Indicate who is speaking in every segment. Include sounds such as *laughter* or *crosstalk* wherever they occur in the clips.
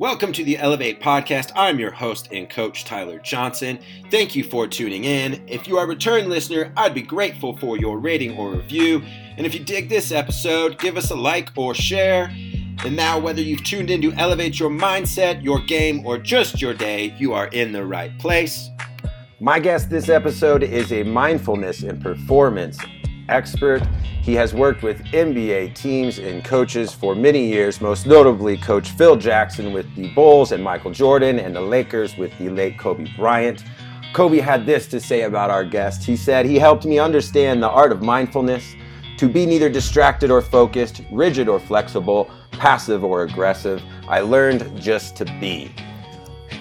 Speaker 1: Welcome to the Elevate Podcast. I'm your host and coach, Tyler Johnson. Thank you for tuning in. If you are a return listener, I'd be grateful for your rating or review. And if you dig this episode, give us a like or share. And now, whether you've tuned in to elevate your mindset, your game, or just your day, you are in the right place. My guest this episode is a mindfulness and performance expert. He has worked with NBA teams and coaches for many years, most notably Coach Phil Jackson with the Bulls and Michael Jordan and the Lakers with the late Kobe Bryant. Kobe had this to say about our guest. He said, He helped me understand the art of mindfulness, to be neither distracted or focused, rigid or flexible, passive or aggressive. I learned just to be.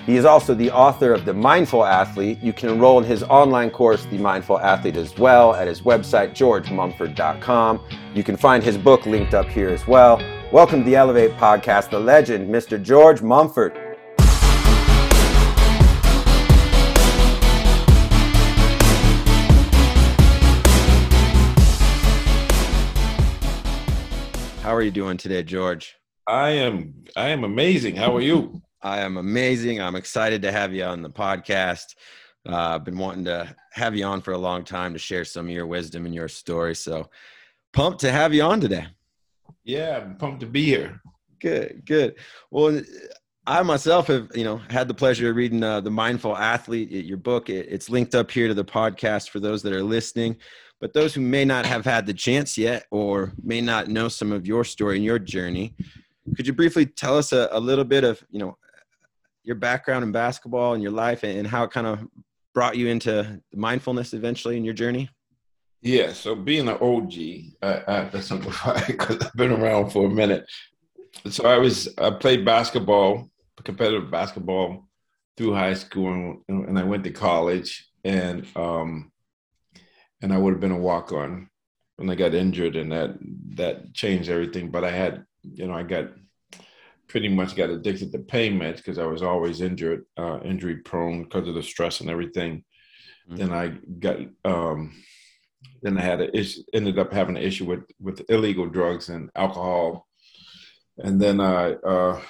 Speaker 1: He is also the author of The Mindful Athlete. You can enroll in his online course, The Mindful Athlete, as well at his website, georgemumford.com. You can find his book linked up here as well. Welcome to the Elevate Podcast, the legend, Mr. George Mumford. How are you doing today, George?
Speaker 2: I am I am amazing. How are you?
Speaker 1: I am amazing. I'm excited to have you on the podcast. Uh, I've been wanting to have you on for a long time to share some of your wisdom and your story. So pumped to have you on today.
Speaker 2: Yeah, I'm pumped to be here.
Speaker 1: Good, good. Well, I myself have, you know, had the pleasure of reading uh, the Mindful Athlete, your book. It, it's linked up here to the podcast for those that are listening. But those who may not have had the chance yet, or may not know some of your story and your journey, could you briefly tell us a, a little bit of, you know, your background in basketball and your life and how it kind of brought you into mindfulness eventually in your journey?
Speaker 2: Yeah, so being an OG, I, I have to simplify because I've been around for a minute. So I was I played basketball, competitive basketball through high school, and, and I went to college, and um, and I would have been a walk on when I got injured, and that that changed everything. But I had, you know, I got pretty much got addicted to pain meds because I was always injured, uh, injury prone because of the stress and everything. Mm-hmm. Then I got, um, then I had a issue, ended up having an issue with with illegal drugs and alcohol, and then I uh,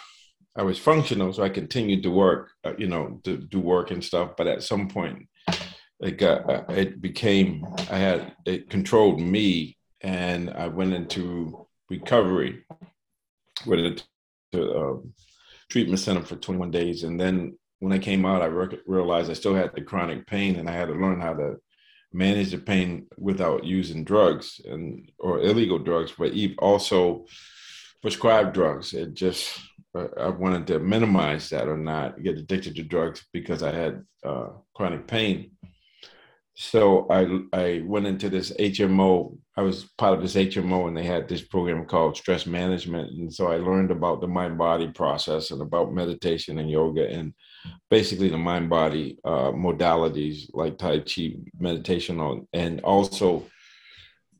Speaker 2: I was functional, so I continued to work, uh, you know, to do work and stuff. But at some point, it got uh, it became I had it controlled me, and I went into recovery with it to um, treatment center for 21 days. And then when I came out, I re- realized I still had the chronic pain and I had to learn how to manage the pain without using drugs and or illegal drugs, but also prescribed drugs. It just uh, I wanted to minimize that or not get addicted to drugs because I had uh, chronic pain. So I I went into this HMO I was part of this HMO and they had this program called stress management. And so I learned about the mind body process and about meditation and yoga and basically the mind body uh, modalities like Tai Chi meditation. On, and also,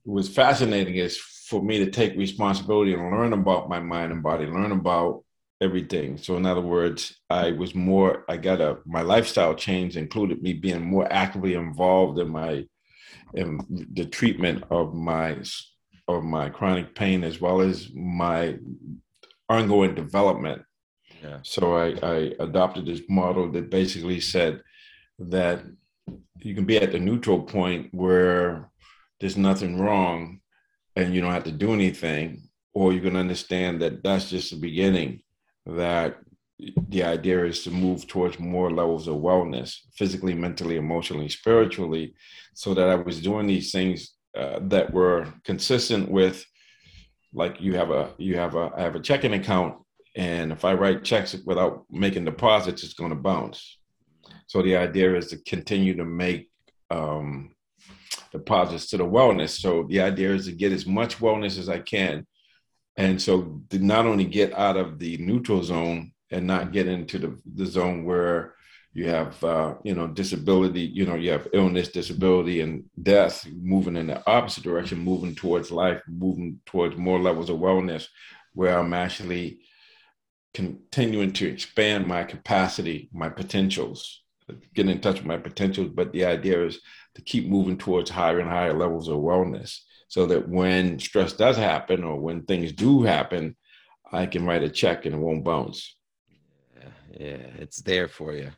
Speaker 2: was fascinating is for me to take responsibility and learn about my mind and body, learn about everything. So in other words, I was more, I got a, my lifestyle change included me being more actively involved in my in the treatment of my of my chronic pain as well as my ongoing development. Yeah. So I, I adopted this model that basically said that you can be at the neutral point where there's nothing wrong and you don't have to do anything, or you can understand that that's just the beginning, that the idea is to move towards more levels of wellness physically mentally emotionally spiritually so that i was doing these things uh, that were consistent with like you have a you have a i have a checking account and if i write checks without making deposits it's going to bounce. So the idea is to continue to make um, deposits to the wellness. So the idea is to get as much wellness as i can and so to not only get out of the neutral zone and not get into the, the zone where you have uh, you know disability you know you have illness disability and death moving in the opposite direction moving towards life moving towards more levels of wellness where i'm actually continuing to expand my capacity my potentials get in touch with my potentials. But the idea is to keep moving towards higher and higher levels of wellness so that when stress does happen or when things do happen i can write a check and it won't bounce
Speaker 1: yeah, it's there for you.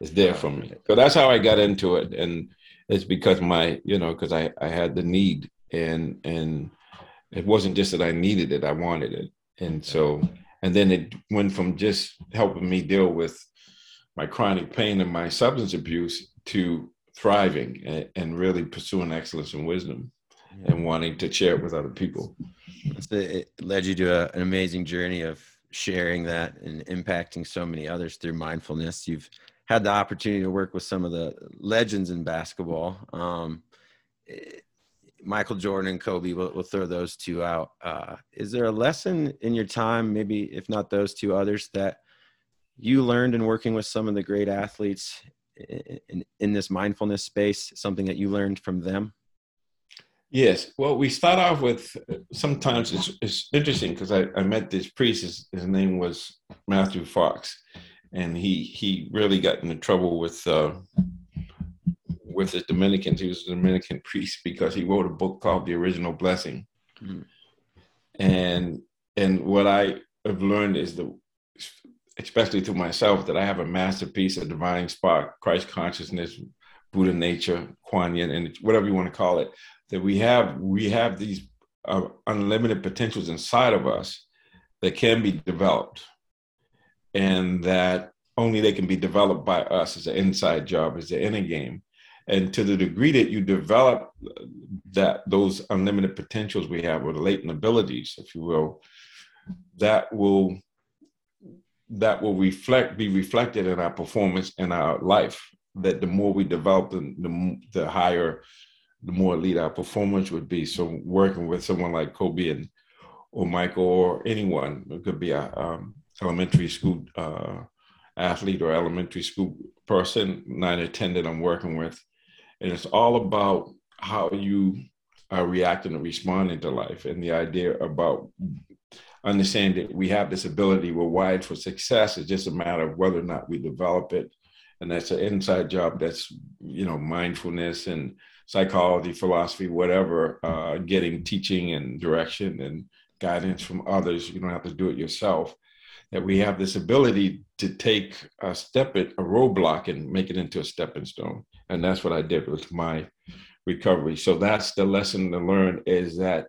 Speaker 2: It's there for um, me. So that's how I got into it, and it's because my, you know, because I I had the need, and and it wasn't just that I needed it, I wanted it, and so and then it went from just helping me deal with my chronic pain and my substance abuse to thriving and, and really pursuing excellence and wisdom yeah. and wanting to share it with other people.
Speaker 1: It led you to a, an amazing journey of sharing that and impacting so many others through mindfulness. You've had the opportunity to work with some of the legends in basketball. Um, Michael Jordan and Kobe, we'll, we'll throw those two out. Uh, is there a lesson in your time, maybe if not those two others, that you learned in working with some of the great athletes in, in, in this mindfulness space, something that you learned from them?
Speaker 2: Yes. Well, we start off with sometimes it's, it's interesting because I, I met this priest. His, his, name was Matthew Fox, and he he really got into trouble with uh, with the Dominicans. He was a Dominican *laughs* priest because he wrote a book called The Original Blessing. Mm-hmm. And and what I have learned is that, especially to myself, that I have a masterpiece, a divine spark, Christ consciousness, Buddha nature, Kuan Yin, and whatever you want to call it. That we have we have these uh, unlimited potentials inside of us that can be developed, and that only they can be developed by us as an inside job, as an inner game. And to the degree that you develop that those unlimited potentials we have or latent abilities if you will that will that will reflect be reflected in our performance in our life that the more we develop the, the, the higher the more elite our performance would be. So working with someone like kobe and or michael or anyone it could be a um, elementary school uh, athlete or elementary school person nine or ten that i'm working with. And it's all about how you are reacting and responding to life and the idea about understanding that we have this ability. We're wired for success. It's just a matter of whether or not we develop it. And that's an inside job. That's you know mindfulness and psychology philosophy whatever uh, getting teaching and direction and guidance from others you don't have to do it yourself that we have this ability to take a step at a roadblock and make it into a stepping stone and that's what I did with my recovery. So that's the lesson to learn is that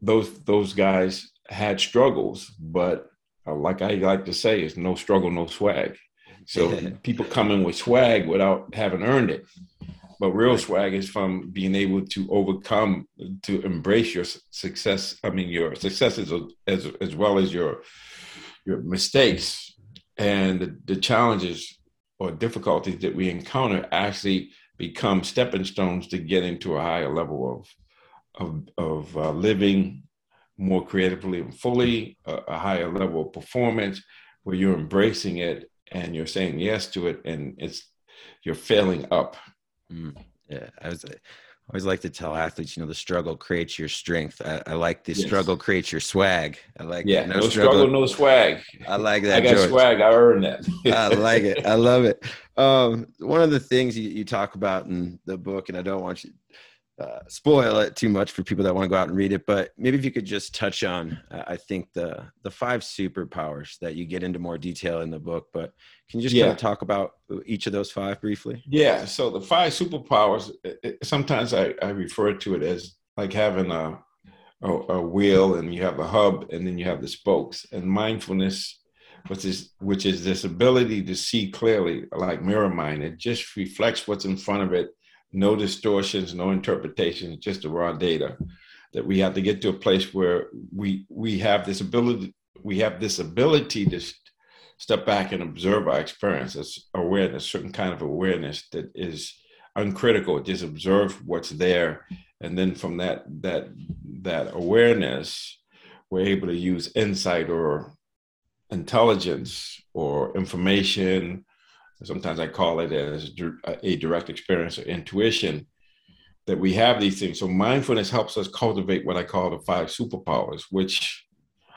Speaker 2: those those guys had struggles, but uh, like I like to say, is no struggle, no swag. So *laughs* people come in with swag without having earned it. But real swag is from being able to overcome, to embrace your success. I mean, your successes as as well as your your mistakes and the, the challenges or difficulties that we encounter actually become stepping stones to get into a higher level of of, of uh, living more creatively and fully, a, a higher level of performance, where you're embracing it and you're saying yes to it, and it's you're failing up.
Speaker 1: Mm, yeah, I was I always like to tell athletes, you know, the struggle creates your strength. I, I like the yes. struggle creates your swag. I like
Speaker 2: yeah, no, no struggle, struggle, no swag.
Speaker 1: I like that.
Speaker 2: I got George. swag. I earned that.
Speaker 1: I like it. I love it. *laughs* Um, one of the things you, you, talk about in the book, and I don't want you uh, spoil it too much for people that want to go out and read it, but maybe if you could just touch on, uh, I think the the five superpowers that you get into more detail in the book. But can you just yeah. kind of talk about each of those five briefly?
Speaker 2: Yeah. So the five superpowers. It, sometimes I, I refer to it as like having a, a a wheel, and you have a hub, and then you have the spokes. And mindfulness which is which is this ability to see clearly like mirror mind it just reflects what's in front of it no distortions, no interpretations, just the raw data. That we have to get to a place where we we have this ability we have this ability to step back and observe our experience as awareness, certain kind of awareness that is uncritical. Just observe what's there, and then from that that that awareness, we're able to use insight or intelligence or information sometimes I call it as a direct experience or intuition, that we have these things. So mindfulness helps us cultivate what I call the five superpowers, which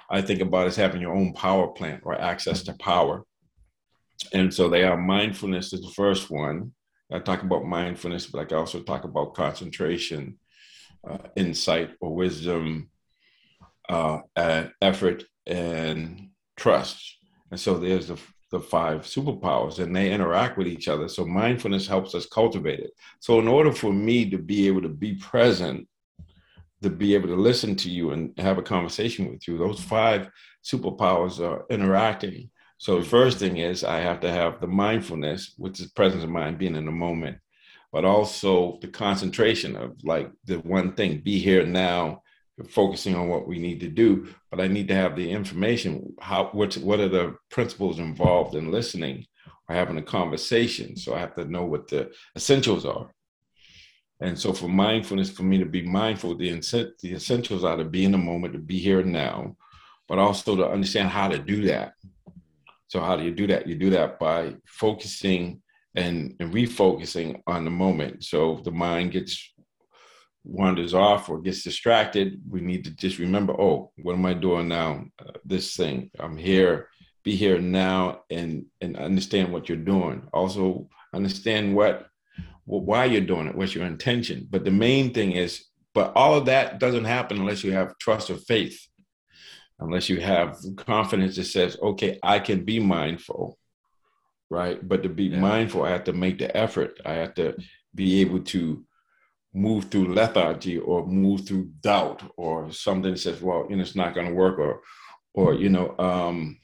Speaker 2: I think about as having your own power plant or access to power. And so they are mindfulness is the first one. I talk about mindfulness, but I can also talk about concentration, uh, insight or wisdom, uh, effort, and trust. And so there's the the five superpowers and they interact with each other. So mindfulness helps us cultivate it. So in order for me to be able to be present, to be able to listen to you and have a conversation with you, those five superpowers are interacting. So the first thing is I have to have the mindfulness, which is presence of mind, being in the moment, but also the concentration of like the one thing, be here now, focusing on what we need to do, but I need to have the information. How what what are the principles involved in listening or having a conversation? So I have to know what the essentials are. And so for mindfulness, for me to be mindful, the the essentials are to be in the moment, to be here now, but also to understand how to do that. So how do you do that? You do that by focusing and, and refocusing on the moment. So the mind gets wanders off or gets distracted, we need to just remember, oh, what am I doing now? Uh, this thing, I'm here, be here now and and understand what you're doing. Also understand what, what why you're doing it, what's your intention. But the main thing is, but all of that doesn't happen unless you have trust or faith. Unless you have confidence that says, okay, I can be mindful, right? But to be yeah. mindful, I have to make the effort. I have to be able to move through lethargy or move through doubt or something that says, well, you know, it's not going to work or, or, you know, um,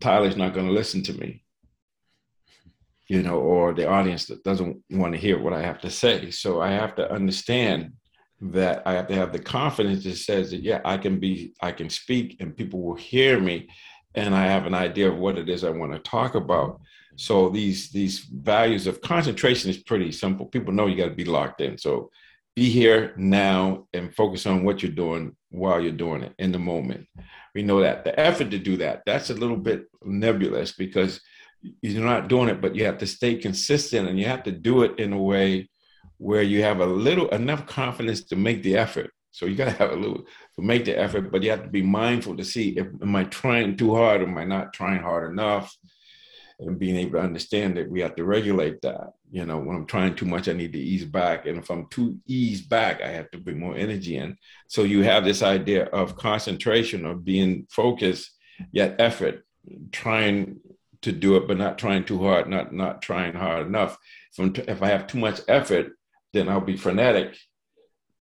Speaker 2: Tyler's not going to listen to me, you know, or the audience that doesn't want to hear what I have to say. So I have to understand that I have to have the confidence that says that, yeah, I can be, I can speak and people will hear me. And I have an idea of what it is I want to talk about. So these these values of concentration is pretty simple. People know you got to be locked in. So be here now and focus on what you're doing while you're doing it in the moment. We know that the effort to do that that's a little bit nebulous because you're not doing it, but you have to stay consistent and you have to do it in a way where you have a little enough confidence to make the effort. So you got to have a little to make the effort, but you have to be mindful to see if am I trying too hard, or am I not trying hard enough? And being able to understand that we have to regulate that. You know, when I'm trying too much, I need to ease back. And if I'm too eased back, I have to bring more energy in. So you have this idea of concentration, of being focused, yet effort, trying to do it, but not trying too hard, not not trying hard enough. If, if I have too much effort, then I'll be frenetic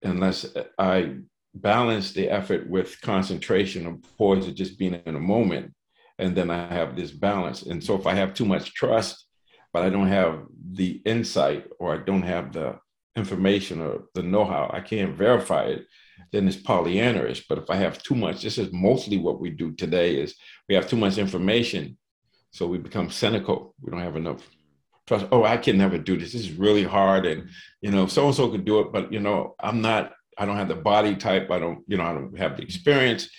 Speaker 2: unless I balance the effort with concentration or poise of just being in a moment and then I have this balance. And so if I have too much trust, but I don't have the insight or I don't have the information or the know-how, I can't verify it, then it's Pollyannish. But if I have too much, this is mostly what we do today is we have too much information. So we become cynical. We don't have enough trust. Oh, I can never do this. This is really hard. And, you know, so-and-so could do it, but, you know, I'm not I don't have the body type. I don't, you know, I don't have the experience.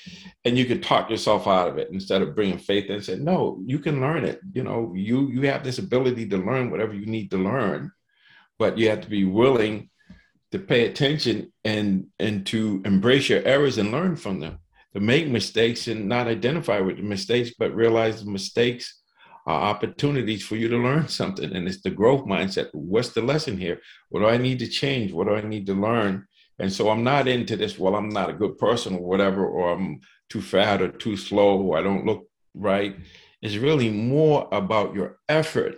Speaker 2: And you could talk yourself out of it instead of bringing faith and say, no, you can learn it. You know, you you have this ability to learn whatever you need to learn, but you have to be willing to pay attention and and to embrace your errors and learn from them. To make mistakes and not identify with the mistakes, but realize the mistakes are opportunities for you to learn something. And it's the growth mindset. What's the lesson here? What do I need to change? What do I need to learn? And so I'm not into this, well, I'm not a good person or whatever, or I'm too fat or too slow, or I don't look right. It's really more about your effort.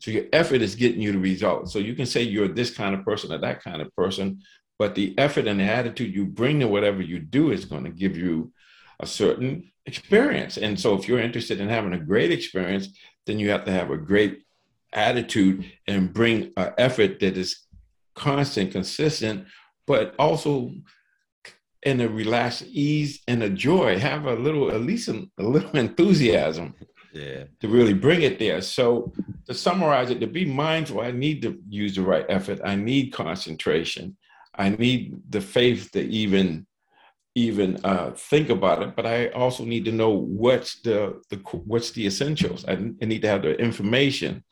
Speaker 2: So your effort is getting you the results. So you can say you're this kind of person or that kind of person, but the effort and the attitude you bring to whatever you do is going to give you a certain experience. And so if you're interested in having a great experience, then you have to have a great attitude and bring an effort that is constant, consistent, but also in a relaxed ease and a joy, have a little, at least a, a little *laughs* enthusiasm
Speaker 1: yeah.
Speaker 2: to really bring it there. So to summarize it, to be mindful, I need to use the right effort. I need concentration. I need the faith to even even uh, think about it. But I also need to know what's the, the what's the essentials. I, I need to have the information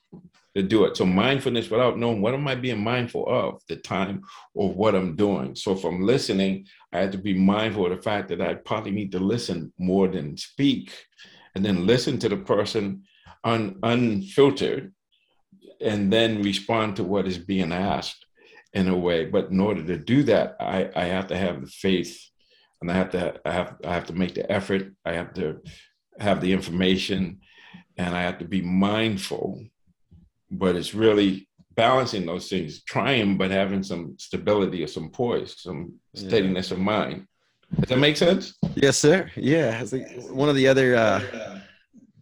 Speaker 2: to do it. So mindfulness without knowing what am I being mindful of the time or what I'm doing. So if I'm listening, I have to be mindful of the fact that I probably need to listen more than speak, and then listen to the person un, unfiltered, and then respond to what is being asked in a way. But in order to do that, I, I have to have the faith, and I have to I have I have to make the effort. I have to have the information and I have to be mindful. But it's really balancing those things, trying but having some stability or some poise, some steadiness of mind. Does that make sense?
Speaker 1: Yes, sir. Yeah, one of the other uh,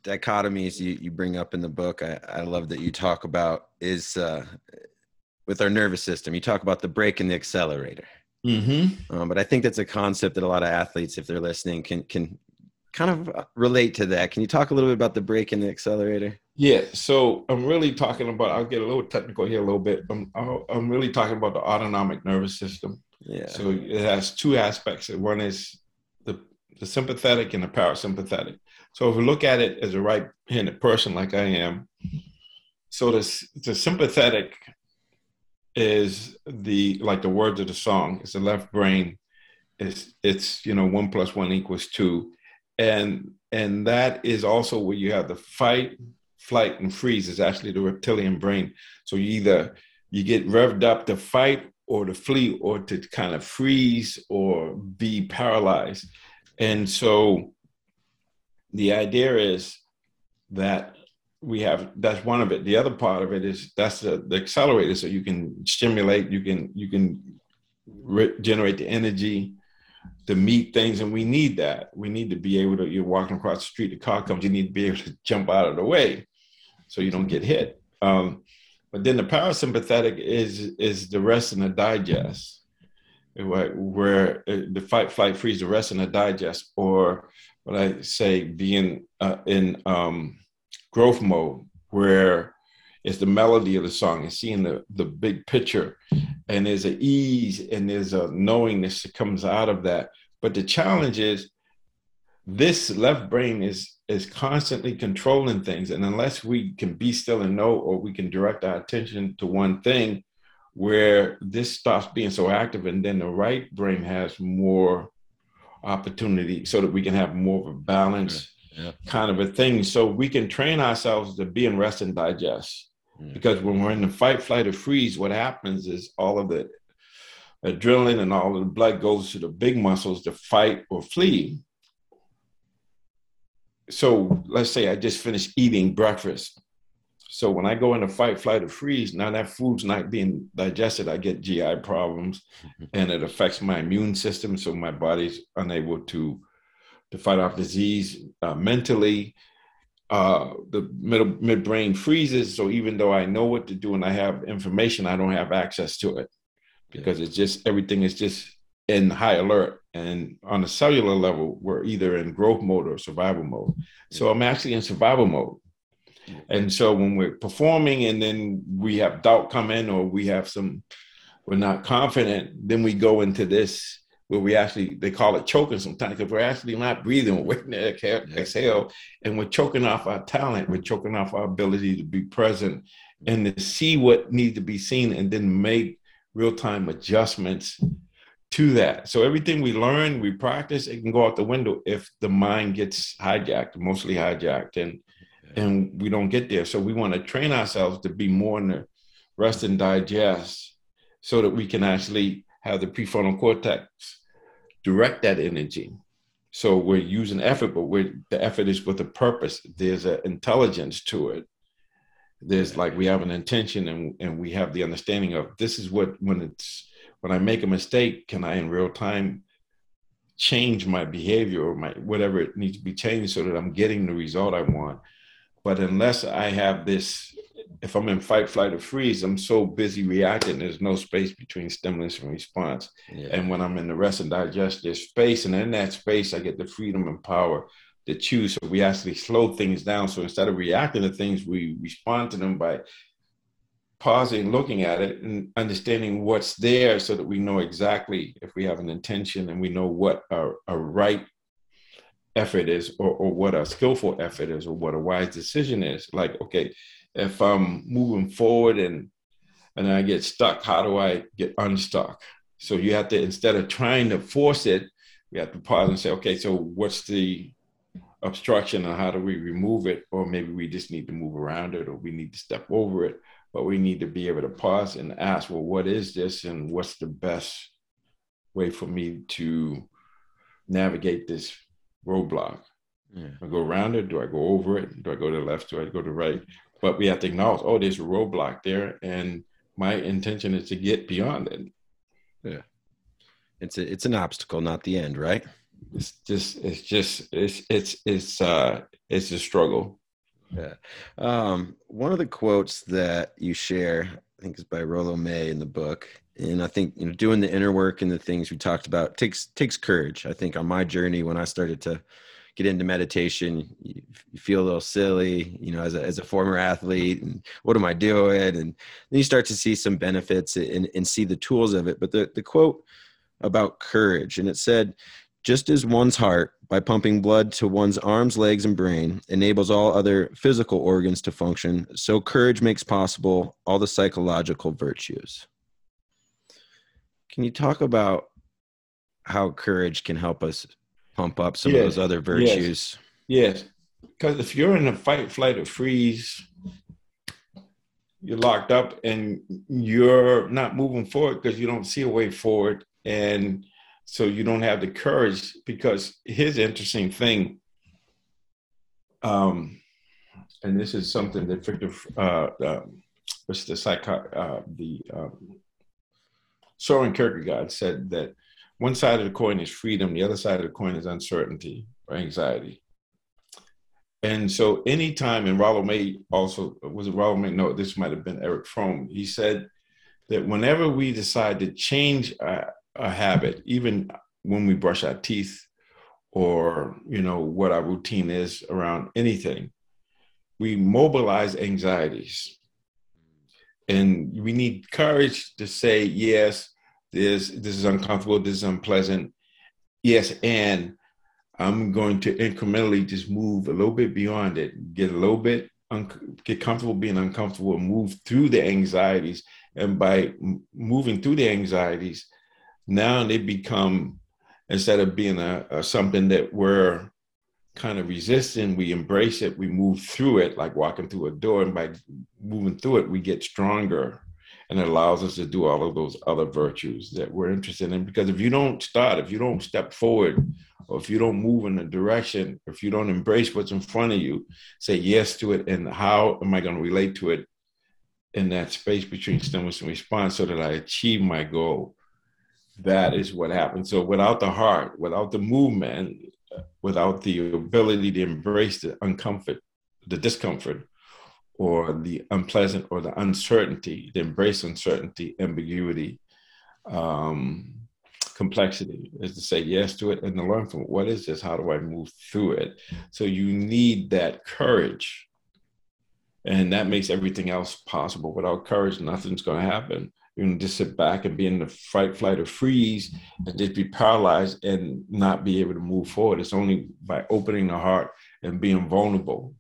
Speaker 1: dichotomies you, you bring up in the book, I, I love that you talk about is uh, with our nervous system. You talk about the brake and the accelerator. Mm-hmm. Um, but I think that's a concept that a lot of athletes, if they're listening, can can kind of relate to that. Can you talk a little bit about the brake and the accelerator?
Speaker 2: Yeah, so I'm really talking about. I'll get a little technical here a little bit. I'm I'm really talking about the autonomic nervous system. Yeah. So it has two aspects. One is the the sympathetic and the parasympathetic. So if we look at it as a right-handed person like I am, so the the sympathetic is the like the words of the song. It's the left brain. It's it's you know one plus one equals two, and and that is also where you have the fight, flight, and freeze. Is actually the reptilian brain. So you either you get revved up to fight or to flee or to kind of freeze or be paralyzed. And so the idea is that we have that's one of it the other part of it is that's the, the accelerator so you can stimulate you can you can re- generate the energy to meet things and we need that we need to be able to you're walking across the street the car comes you need to be able to jump out of the way so you don't get hit. Um, but then the parasympathetic is is the rest and the digest where, where uh, the fight flight freeze the rest and the digest or what i say being uh, in um, growth mode where it's the melody of the song and seeing the, the big picture. And there's an ease and there's a knowingness that comes out of that. But the challenge is this left brain is is constantly controlling things and unless we can be still and know or we can direct our attention to one thing where this stops being so active and then the right brain has more opportunity so that we can have more of a balance yeah. kind of a thing. So we can train ourselves to be in rest and digest. Mm. Because when we're in the fight, flight, or freeze, what happens is all of the adrenaline and all of the blood goes to the big muscles to fight or flee. So let's say I just finished eating breakfast. So when I go into fight, flight, or freeze, now that food's not being digested, I get GI problems mm-hmm. and it affects my immune system. So my body's unable to to fight off disease uh, mentally. Uh, the middle midbrain freezes. So even though I know what to do and I have information, I don't have access to it because it's just everything is just in high alert. And on a cellular level, we're either in growth mode or survival mode. So I'm actually in survival mode. And so when we're performing and then we have doubt come in or we have some, we're not confident, then we go into this where we actually they call it choking sometimes because we're actually not breathing, we're waiting to exhale, and we're choking off our talent, we're choking off our ability to be present and to see what needs to be seen and then make real time adjustments to that. So everything we learn, we practice, it can go out the window if the mind gets hijacked, mostly hijacked, and and we don't get there. So we want to train ourselves to be more in the rest and digest so that we can actually have the prefrontal cortex direct that energy. So we're using effort, but we're, the effort is with a purpose. There's an intelligence to it. There's like we have an intention and, and we have the understanding of this is what when it's when I make a mistake, can I in real time change my behavior or my whatever it needs to be changed so that I'm getting the result I want. But unless I have this if I'm in fight, flight, or freeze, I'm so busy reacting. There's no space between stimulus and response. Yeah. And when I'm in the rest and digest, there's space, and in that space, I get the freedom and power to choose. So we actually slow things down. So instead of reacting to things, we respond to them by pausing, looking at it, and understanding what's there, so that we know exactly if we have an intention and we know what a, right effort is, or, or what a skillful effort is, or what a wise decision is. Like, okay if I'm moving forward and and I get stuck, how do I get unstuck? So you have to instead of trying to force it, we have to pause and say, okay, so what's the obstruction and how do we remove it? Or maybe we just need to move around it or we need to step over it. But we need to be able to pause and ask, well, what is this and what's the best way for me to navigate this roadblock? Yeah. I go around it? Do I go over it? Do I go to the left? Do I go to the right? But we have to acknowledge, oh, there's a roadblock there, and my intention is to get beyond it.
Speaker 1: Yeah, it's a, it's an obstacle, not the end, right?
Speaker 2: It's just it's just it's it's it's uh it's a struggle.
Speaker 1: Yeah. Um, one of the quotes that you share, I think, is by Rollo May in the book, and I think you know doing the inner work and the things we talked about takes takes courage. I think on my journey when I started to get into meditation, you, you feel a little silly, you know, as a, as a former athlete, and what am I doing? And then you start to see some benefits and, and see the tools of it. But the, the quote about courage, and it said, just as one's heart, by pumping blood to one's arms, legs, and brain, enables all other physical organs to function, so courage makes possible all the psychological virtues. Can you talk about how courage can help us pump up some yes. of those other virtues.
Speaker 2: Yes. Because yes. if you're in a fight, flight, or freeze, you're locked up and you're not moving forward because you don't see a way forward. And so you don't have the courage because the interesting thing. Um, and this is something that Victor, uh, uh, the psycho, uh, the um, Soren Kierkegaard said that one side of the coin is freedom, the other side of the coin is uncertainty or anxiety. And so anytime, and Rollo May also, was it Rollo May? No, this might have been Erich Fromm. He said that whenever we decide to change a, a habit, even when we brush our teeth or, you know, what our routine is around anything, we mobilize anxieties. And we need courage to say, yes, this this is uncomfortable, this is unpleasant. Yes, and I'm going to incrementally just move a little bit beyond it, get a little bit un- get comfortable being uncomfortable, move through the anxieties, and by m- moving through the anxieties, now they become instead of being a, a something that we're kind of resisting, we embrace it, we move through it like walking through a door, and by moving through it, we get stronger and it allows us to do all of those other virtues that we're interested in. Because if you don't start, if you don't step forward, or if you don't move in a direction, if you don't embrace what's in front of you, say yes to it, and how am I going to relate to it in that space between stimulus and response so that I achieve my goal? That is what happens. So without the heart, without the movement, without the ability to embrace the uncomfort, the discomfort, or the unpleasant or the uncertainty, to embrace uncertainty, ambiguity, um, complexity, is to say yes to it and to learn from it. What is this? How do I move through it? So you need that courage. And that makes everything else possible. Without courage, nothing's going to happen. You can just sit back and be in the fight, flight, or freeze and just be paralyzed and not be able to move forward. It's only by opening the heart and being vulnerable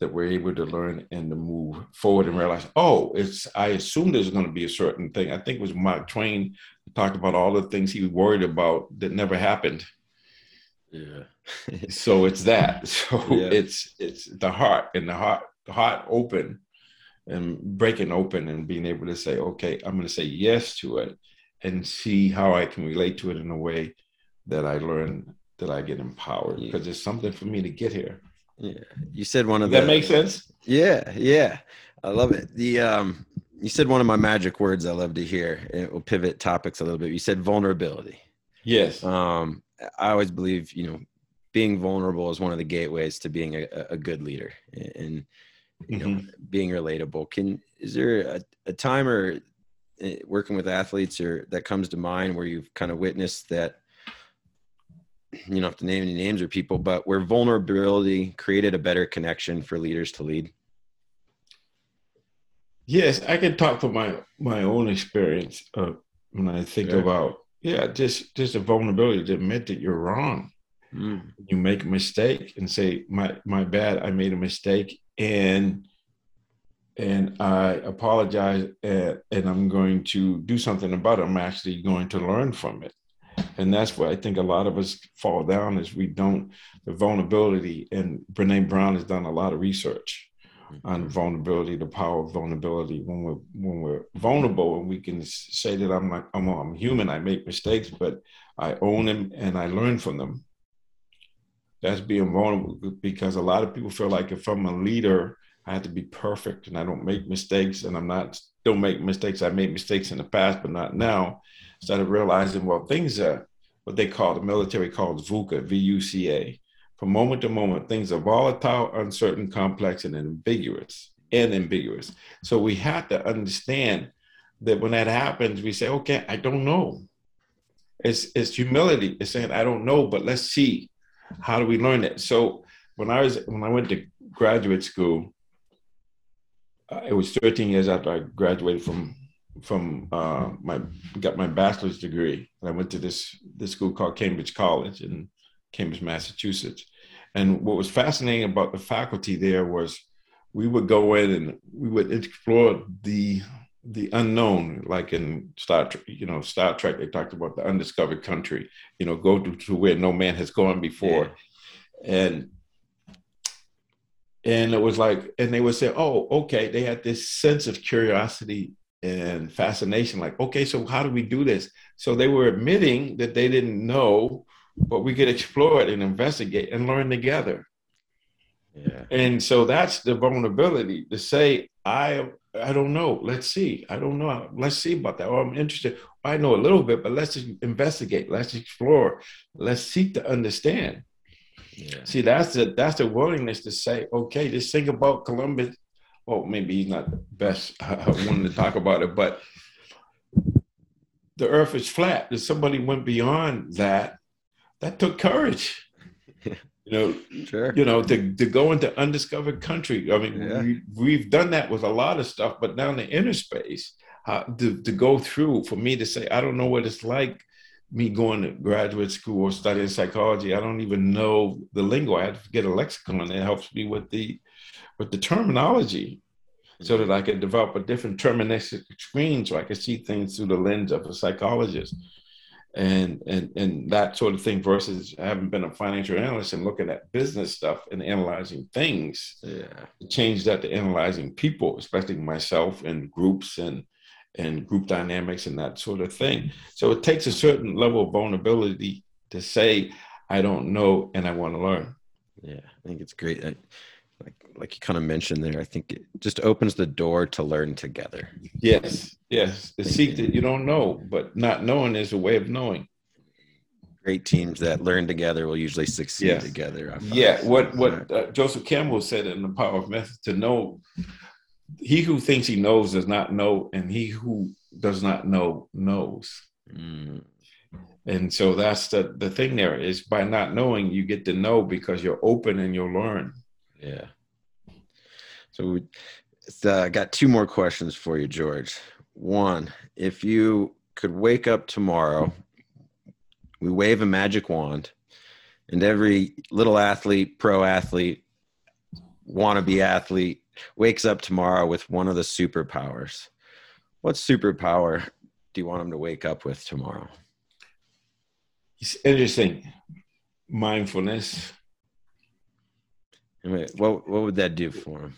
Speaker 2: that we're able to learn and to move forward and realize, oh, it's I assume there's going to be a certain thing. I think it was Mark Twain talked about all the things he was worried about that never happened.
Speaker 1: Yeah.
Speaker 2: so it's that. *laughs* So yeah. it's it's the heart and the heart the heart open and breaking open and being able to say, okay, I'm going to say yes to it and see how I can relate to it in a way that I learn that I get empowered yeah. because it's something for me to get here.
Speaker 1: Yeah, you said one of
Speaker 2: Does the, that makes sense.
Speaker 1: Yeah, yeah, I love it. The um, you said one of my magic words I love to hear. It will pivot topics a little bit. You said vulnerability.
Speaker 2: Yes.
Speaker 1: Um, I always believe you know being vulnerable is one of the gateways to being a, a good leader and you know mm-hmm. being relatable. Can is there a, a time or eh, working with athletes or that comes to mind where you've kind of witnessed that you don't have to name any names or people, but where vulnerability created a better connection for leaders to lead?
Speaker 2: Yes, I can talk from my my own experience when I think yeah. about yeah, just just a vulnerability to admit that you're wrong. Mm. You make a mistake and say my my bad, I made a mistake, and and I apologize, and, and I'm going to do something about it. I'm actually going to learn from it and that's where I think a lot of us fall down is we don't the vulnerability. And Brene Brown has done a lot of research on mm-hmm. vulnerability, the power of vulnerability. When we're when we're vulnerable and we can say that I'm like I'm, I'm human, I make mistakes, but I own them and I learn from them. That's being vulnerable because a lot of people feel like if I'm a leader, I have to be perfect and I don't make mistakes and I'm not don't make mistakes. I made mistakes in the past, but not now. Started realizing, well, things are what they call the military calls VUCA, V-U-C-A. From moment to moment, things are volatile, uncertain, complex, and ambiguous. And ambiguous. So we have to understand that when that happens, we say, okay, I don't know. It's it's humility. It's saying I don't know, but let's see. How do we learn it? So when I was when I went to graduate school, uh, it was 13 years after I graduated from from uh, my got my bachelor's degree, and I went to this this school called Cambridge College in Cambridge, Massachusetts. And what was fascinating about the faculty there was we would go in and we would explore the the unknown, like in Star Trek, you know, Star Trek, they talked about the undiscovered country, you know, go to, to where no man has gone before. Yeah. And and it was like, and they would say, oh, okay, they had this sense of curiosity and fascination, like, okay, so how do we do this? So they were admitting that they didn't know, but we could explore it and investigate and learn together. Yeah. And so that's the vulnerability to say, I I don't know. Let's see. I don't know. Let's see about that. Or I'm interested. I know a little bit, but let's investigate. Let's explore. Let's seek to understand. Yeah. See, that's the that's the willingness to say, okay, just think about Columbus. Well, maybe he's not the best *laughs* one to talk about it, but the earth is flat. If somebody went beyond that, that took courage. *laughs* you know, sure. you know, to, to go into undiscovered country. I mean, yeah. we, have done that with a lot of stuff, but now in the inner space, uh, to, to go through for me to say, I don't know what it's like me going to graduate school or studying psychology. I don't even know the lingo. I had to get a lexicon that helps me with the with the terminology so that I could develop a different terministic screen so I could see things through the lens of a psychologist and and and that sort of thing versus having been a financial analyst and looking at business stuff and analyzing things. Yeah. Change that to analyzing people especially myself and groups and and group dynamics and that sort of thing. So it takes a certain level of vulnerability to say i don't know and i want to learn.
Speaker 1: Yeah i think it's great. I, like like you kind of mentioned there i think it just opens the door to learn together.
Speaker 2: Yes yes. The seek that you don't know but not knowing is a way of knowing.
Speaker 1: Great teams that learn together will usually succeed yes. together
Speaker 2: yeah what what uh, joseph campbell said in the power of method to know he who thinks he knows does not know and he who does not know knows. Mm. and so that's the the thing there is by not knowing you get to know because you're open and you'll learn
Speaker 1: yeah. So we uh, got two more questions for you, George. One, if you could wake up tomorrow, we wave a magic wand, and every little athlete, pro athlete, wannabe athlete wakes up tomorrow with one of the superpowers. What superpower do you want them to wake up with tomorrow?
Speaker 2: It's interesting. Mindfulness
Speaker 1: what what would that do for him?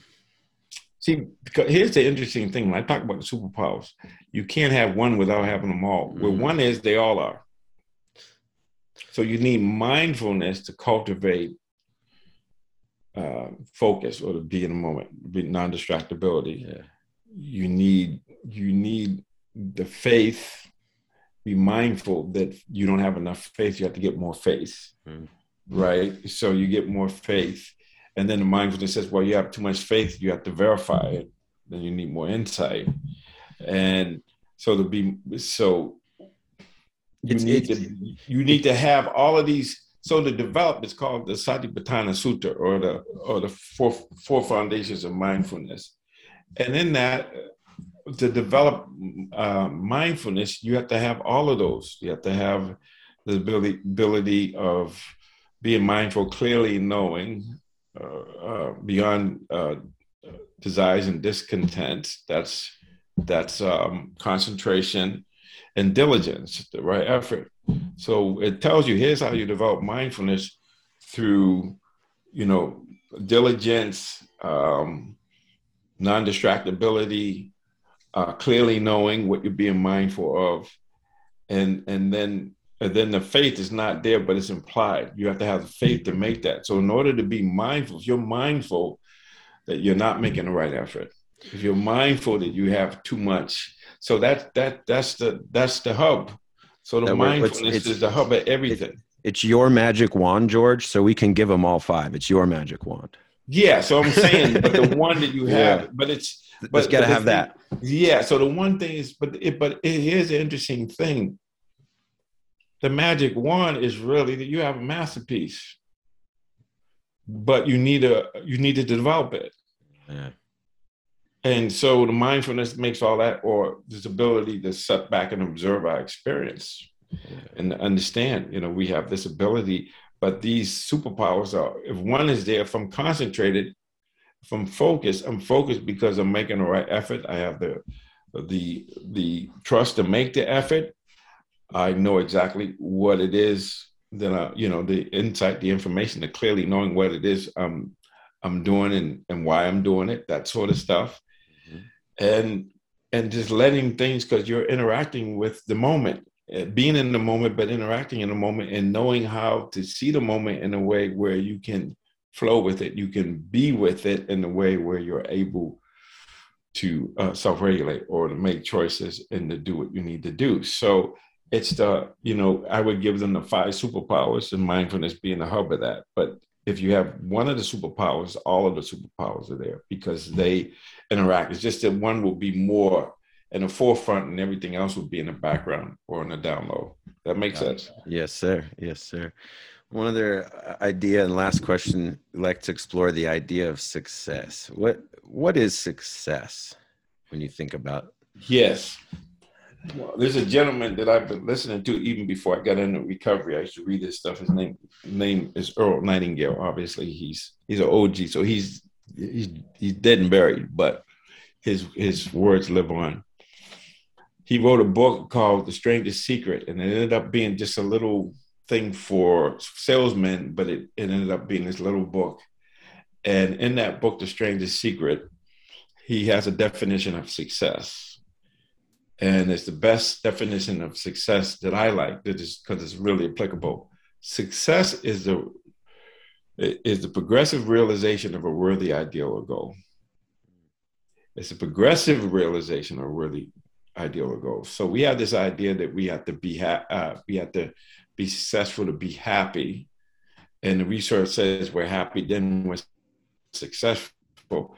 Speaker 2: See, here's the interesting thing. When I talk about the superpowers, you can't have one without having them all. Mm-hmm. Where one is, they all are. So you need mindfulness to cultivate uh, focus or to be in the moment, be non-distractibility. Yeah. You need you need the faith. Be mindful that you don't have enough faith. You have to get more faith, mm-hmm. right? So you get more faith and then the mindfulness says, well, you have too much faith, you have to verify it. Then you need more insight. And so to be so you it's, need it's, to you need to have all of these so to develop it's called the Satipatthana Sutta or the or the four four foundations of mindfulness. And in that to develop uh, mindfulness, you have to have all of those. You have to have the ability, ability of being mindful, clearly knowing, uh, uh, beyond uh, desires and discontent. That's that's um, concentration and diligence, the right effort. So it tells you here's how you develop mindfulness through, you know, diligence, um, non-distractibility, uh, clearly knowing what you're being mindful of, and and then and then the faith is not there, but it's implied. You have to have the faith to make that. So in order to be mindful, if you're mindful that you're not making the right effort, if you're mindful that you have too much, so that that that's the that's the hub. So the mindfulness it's, is the hub of everything.
Speaker 1: it's your magic wand, George. So we can give them all five. It's your magic wand.
Speaker 2: Yeah. So I'm saying, but the *laughs* one that you have, yeah. but it's
Speaker 1: but got to have
Speaker 2: thing,
Speaker 1: that.
Speaker 2: Yeah. So the one thing is, but it, but it, here's the interesting thing the magic wand is really that you have a masterpiece but you need a you need to develop it yeah. and so the mindfulness makes all that or this ability to sit back and observe our experience yeah. and understand you know we have this ability but these superpowers are if one is there from concentrated from i'm focused i'm focused because i'm making the right effort i have the the the trust to make the effort I know exactly what it is that I, you know, the insight, the information, the clearly knowing what it is I'm I'm doing and, and why I'm doing it, that sort of stuff. Mm-hmm. And and just letting things because you're interacting with the moment, eh, being in the moment, but interacting in the moment and knowing how to see the moment in a way where you can flow with it, you can be with it in a way where you're able to uh, self-regulate or to make choices and to do what you need to do. So it's the you know i would give them the five superpowers and mindfulness being the hub of that. But if you have one of the superpowers all of the superpowers are there because they interact. It's just that one will be more in the forefront and everything else will be in the background or in the down low that makes sense.
Speaker 1: Yes sir. Yes sir. One other idea and last question I'd like to explore the idea of success. What what is success when you think about
Speaker 2: yes well, there's a gentleman that I've been listening to even before I got into recovery. I used to read his stuff. His name name is Earl Nightingale. Obviously, he's he's an OG, so he's he's he's dead and buried, but his his words live on. He wrote a book called The Strangest Secret, and it ended up being just a little thing for salesmen, but it, it ended up being this little book. And in that book, The Strangest Secret, he has a definition of success and it's the best definition of success that I like. That is because it's really applicable. Success is the is the progressive realization of a worthy ideal or goal. It's a progressive realization of a worthy ideal or goal. So we have this idea that we have to be ha- uh, we have to be successful to be happy, and the research says we're happy then we're successful.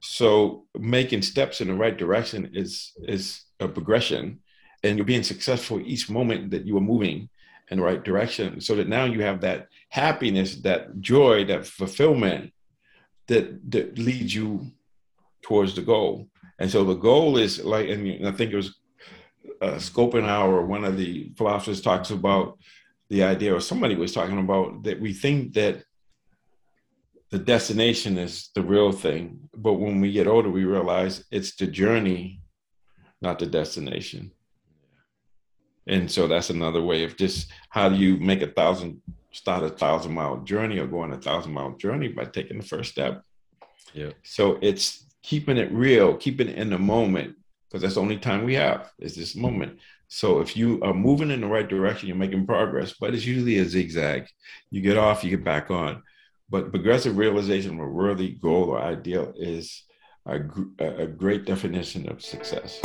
Speaker 2: So making steps in the right direction is is a progression, and you're being successful each moment that you are moving in the right direction. So that now you have that happiness, that joy, that fulfillment that that leads you towards the goal. And so the goal is like, and I think it was uh, Schopenhauer, one of the philosophers, talks about the idea, or somebody was talking about that we think that the destination is the real thing. But when we get older, we realize it's the journey, not the destination. And so that's another way of just how do you make a thousand, start a thousand mile journey or go on a thousand mile journey by taking the first step.
Speaker 1: Yeah.
Speaker 2: So it's keeping it real, keeping it in the moment, because that's the only time we have is this moment. So if you are moving in the right direction, you're making progress, but it's usually a zigzag. You get off, you get back on. But progressive realization of a worthy goal or ideal is a, a great definition of success.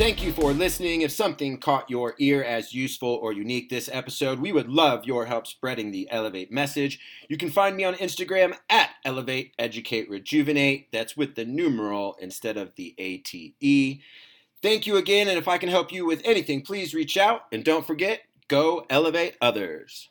Speaker 1: Thank you for listening. If something caught your ear as useful or unique this episode, we would love your help spreading the Elevate message. You can find me on Instagram at Elevate Educate Rejuvenate. That's with the numeral instead of the ATE. Thank you again, and if I can help you with anything, please reach out. And don't forget, go elevate others.